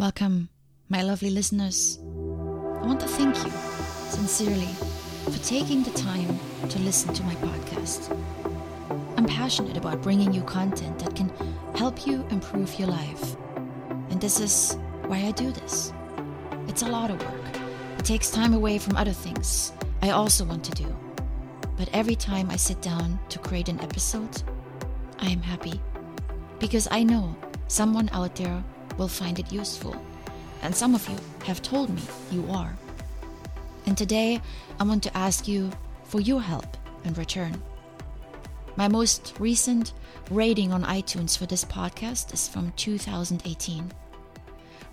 Welcome, my lovely listeners. I want to thank you sincerely for taking the time to listen to my podcast. I'm passionate about bringing you content that can help you improve your life. And this is why I do this. It's a lot of work, it takes time away from other things I also want to do. But every time I sit down to create an episode, I am happy because I know someone out there will find it useful. And some of you have told me you are. And today, I want to ask you for your help in return. My most recent rating on iTunes for this podcast is from 2018.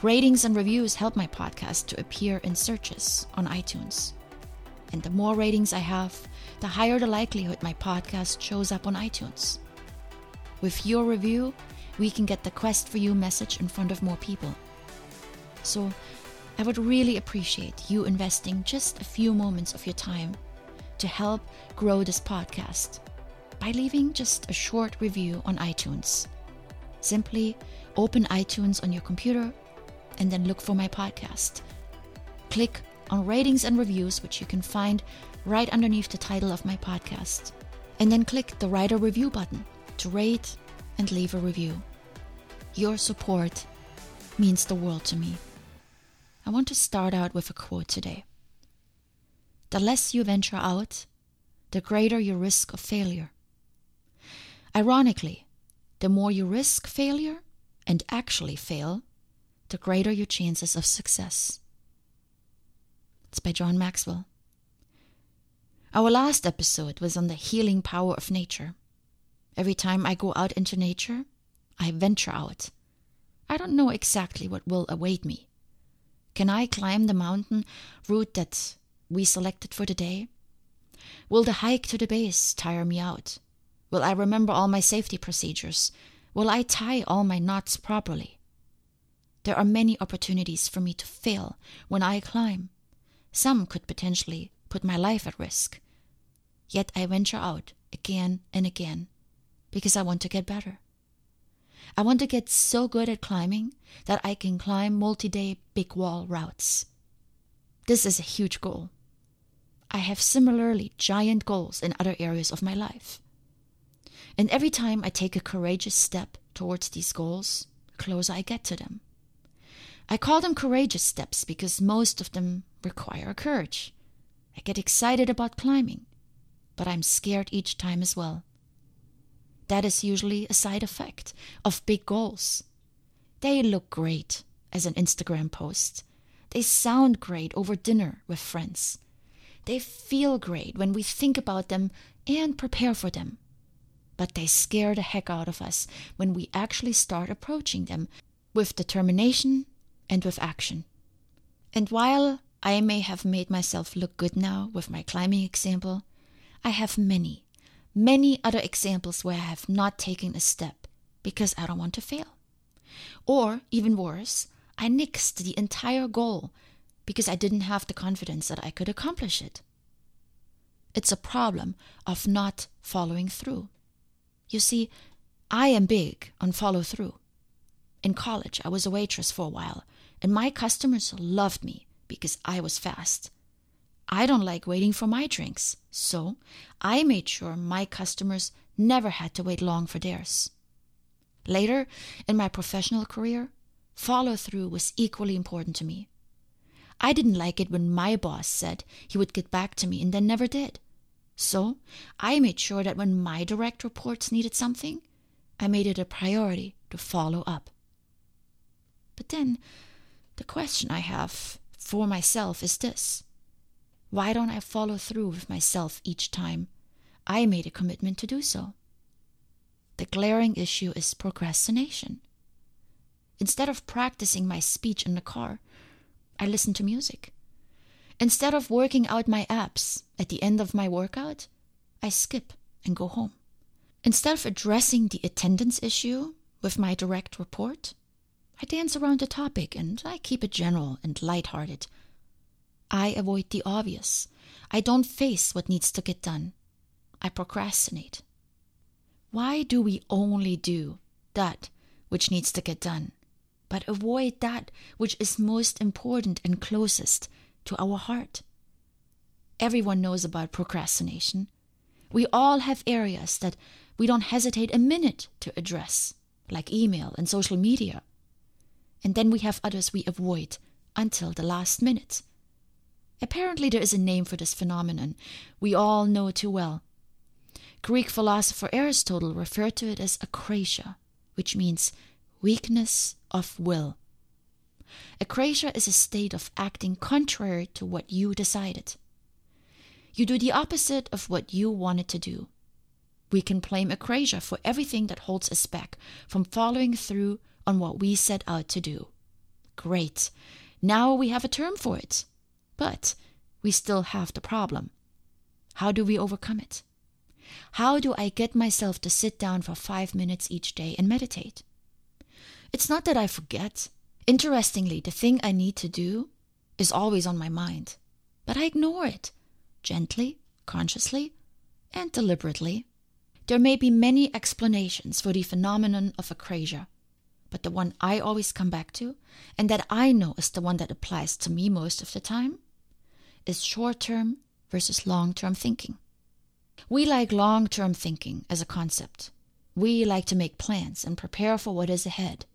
Ratings and reviews help my podcast to appear in searches on iTunes. And the more ratings I have, the higher the likelihood my podcast shows up on iTunes. With your review, we can get the Quest for You message in front of more people. So, I would really appreciate you investing just a few moments of your time to help grow this podcast by leaving just a short review on iTunes. Simply open iTunes on your computer and then look for my podcast. Click on ratings and reviews, which you can find right underneath the title of my podcast. And then click the write a review button to rate and leave a review. Your support means the world to me. I want to start out with a quote today. The less you venture out, the greater your risk of failure. Ironically, the more you risk failure and actually fail, the greater your chances of success. It's by John Maxwell. Our last episode was on the healing power of nature. Every time I go out into nature, I venture out. I don't know exactly what will await me. Can I climb the mountain route that we selected for the day? Will the hike to the base tire me out? Will I remember all my safety procedures? Will I tie all my knots properly? There are many opportunities for me to fail when I climb. Some could potentially put my life at risk. Yet I venture out again and again because I want to get better. I want to get so good at climbing that I can climb multi day big wall routes. This is a huge goal. I have similarly giant goals in other areas of my life. And every time I take a courageous step towards these goals, the closer I get to them. I call them courageous steps because most of them require courage. I get excited about climbing, but I'm scared each time as well. That is usually a side effect of big goals. They look great as an Instagram post. They sound great over dinner with friends. They feel great when we think about them and prepare for them. But they scare the heck out of us when we actually start approaching them with determination and with action. And while I may have made myself look good now with my climbing example, I have many, many other examples where I have not taken a step because I don't want to fail. Or, even worse, I nixed the entire goal because I didn't have the confidence that I could accomplish it. It's a problem of not following through. You see, I am big on follow through. In college, I was a waitress for a while, and my customers loved me because I was fast. I don't like waiting for my drinks, so I made sure my customers never had to wait long for theirs. Later, in my professional career, follow through was equally important to me. I didn't like it when my boss said he would get back to me and then never did. So I made sure that when my direct reports needed something, I made it a priority to follow up. But then, the question I have for myself is this why don't I follow through with myself each time I made a commitment to do so? The glaring issue is procrastination. Instead of practicing my speech in the car, I listen to music. Instead of working out my abs at the end of my workout, I skip and go home. Instead of addressing the attendance issue with my direct report, I dance around the topic and I keep it general and light-hearted I avoid the obvious. I don't face what needs to get done. I procrastinate. Why do we only do that which needs to get done? but avoid that which is most important and closest to our heart. Everyone knows about procrastination. We all have areas that we don't hesitate a minute to address, like email and social media. And then we have others we avoid until the last minute. Apparently, there is a name for this phenomenon we all know it too well. Greek philosopher Aristotle referred to it as akrasia, which means weakness of will. Akrasia is a state of acting contrary to what you decided. You do the opposite of what you wanted to do. We can blame akrasia for everything that holds us back from following through on what we set out to do. Great. Now we have a term for it. But we still have the problem. How do we overcome it? How do I get myself to sit down for five minutes each day and meditate? It's not that I forget. Interestingly, the thing I need to do is always on my mind, but I ignore it gently, consciously, and deliberately. There may be many explanations for the phenomenon of akrasia, but the one I always come back to, and that I know is the one that applies to me most of the time, is short term versus long term thinking. We like long term thinking as a concept. We like to make plans and prepare for what is ahead.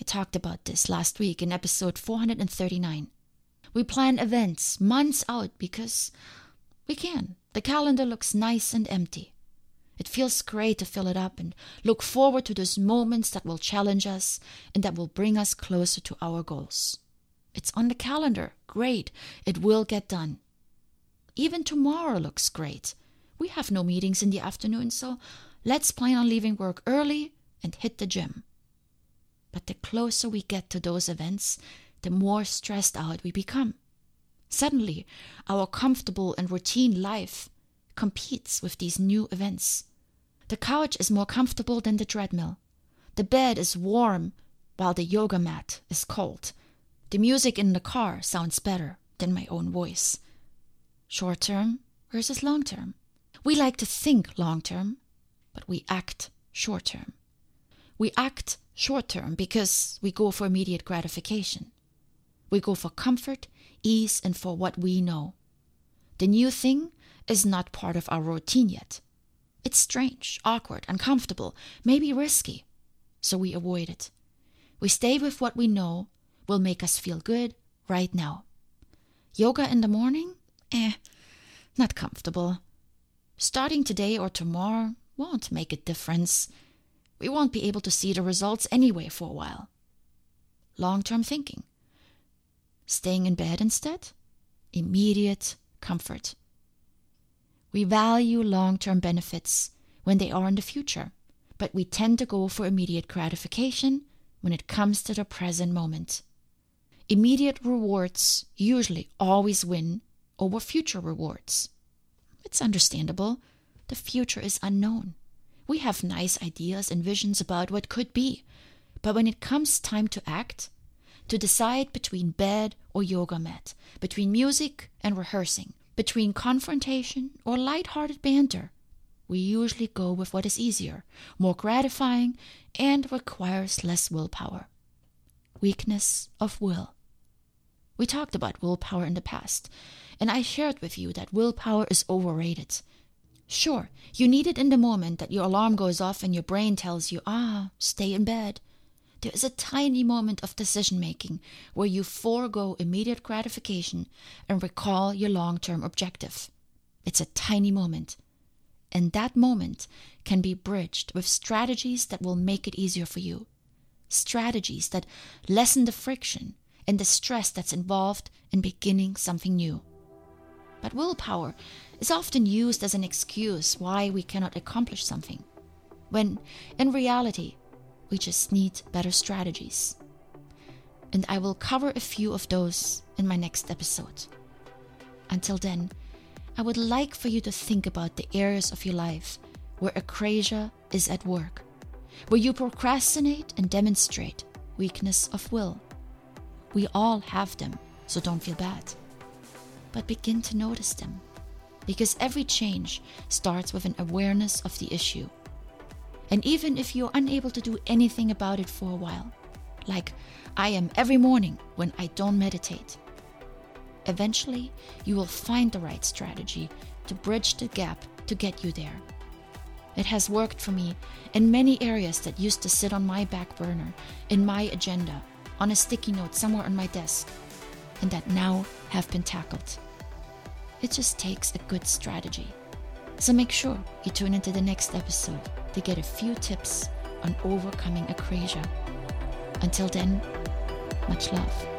I talked about this last week in episode 439. We plan events months out because we can. The calendar looks nice and empty. It feels great to fill it up and look forward to those moments that will challenge us and that will bring us closer to our goals. It's on the calendar. Great. It will get done. Even tomorrow looks great. We have no meetings in the afternoon, so let's plan on leaving work early and hit the gym. But the closer we get to those events, the more stressed out we become. Suddenly, our comfortable and routine life competes with these new events. The couch is more comfortable than the treadmill. The bed is warm while the yoga mat is cold. The music in the car sounds better than my own voice. Short term versus long term. We like to think long term, but we act short term. We act short term because we go for immediate gratification. We go for comfort, ease, and for what we know. The new thing is not part of our routine yet. It's strange, awkward, uncomfortable, maybe risky, so we avoid it. We stay with what we know will make us feel good right now. Yoga in the morning? Eh, not comfortable. Starting today or tomorrow won't make a difference. We won't be able to see the results anyway for a while. Long term thinking. Staying in bed instead? Immediate comfort. We value long term benefits when they are in the future, but we tend to go for immediate gratification when it comes to the present moment. Immediate rewards usually always win over future rewards. It's understandable. The future is unknown. We have nice ideas and visions about what could be, but when it comes time to act, to decide between bed or yoga mat, between music and rehearsing, between confrontation or light-hearted banter, we usually go with what is easier, more gratifying, and requires less willpower. Weakness of will. We talked about willpower in the past, and I shared with you that willpower is overrated. Sure, you need it in the moment that your alarm goes off and your brain tells you, ah, stay in bed. There is a tiny moment of decision making where you forego immediate gratification and recall your long term objective. It's a tiny moment. And that moment can be bridged with strategies that will make it easier for you. Strategies that lessen the friction and the stress that's involved in beginning something new. But willpower is often used as an excuse why we cannot accomplish something, when in reality, we just need better strategies. And I will cover a few of those in my next episode. Until then, I would like for you to think about the areas of your life where akrasia is at work, where you procrastinate and demonstrate weakness of will. We all have them, so don't feel bad. But begin to notice them, because every change starts with an awareness of the issue and even if you're unable to do anything about it for a while, like I am every morning when I don't meditate. Eventually, you will find the right strategy to bridge the gap to get you there. It has worked for me in many areas that used to sit on my back burner, in my agenda, on a sticky note somewhere on my desk, and that now have been tackled. It just takes a good strategy. So make sure you tune into the next episode to get a few tips on overcoming akrasia. Until then, much love.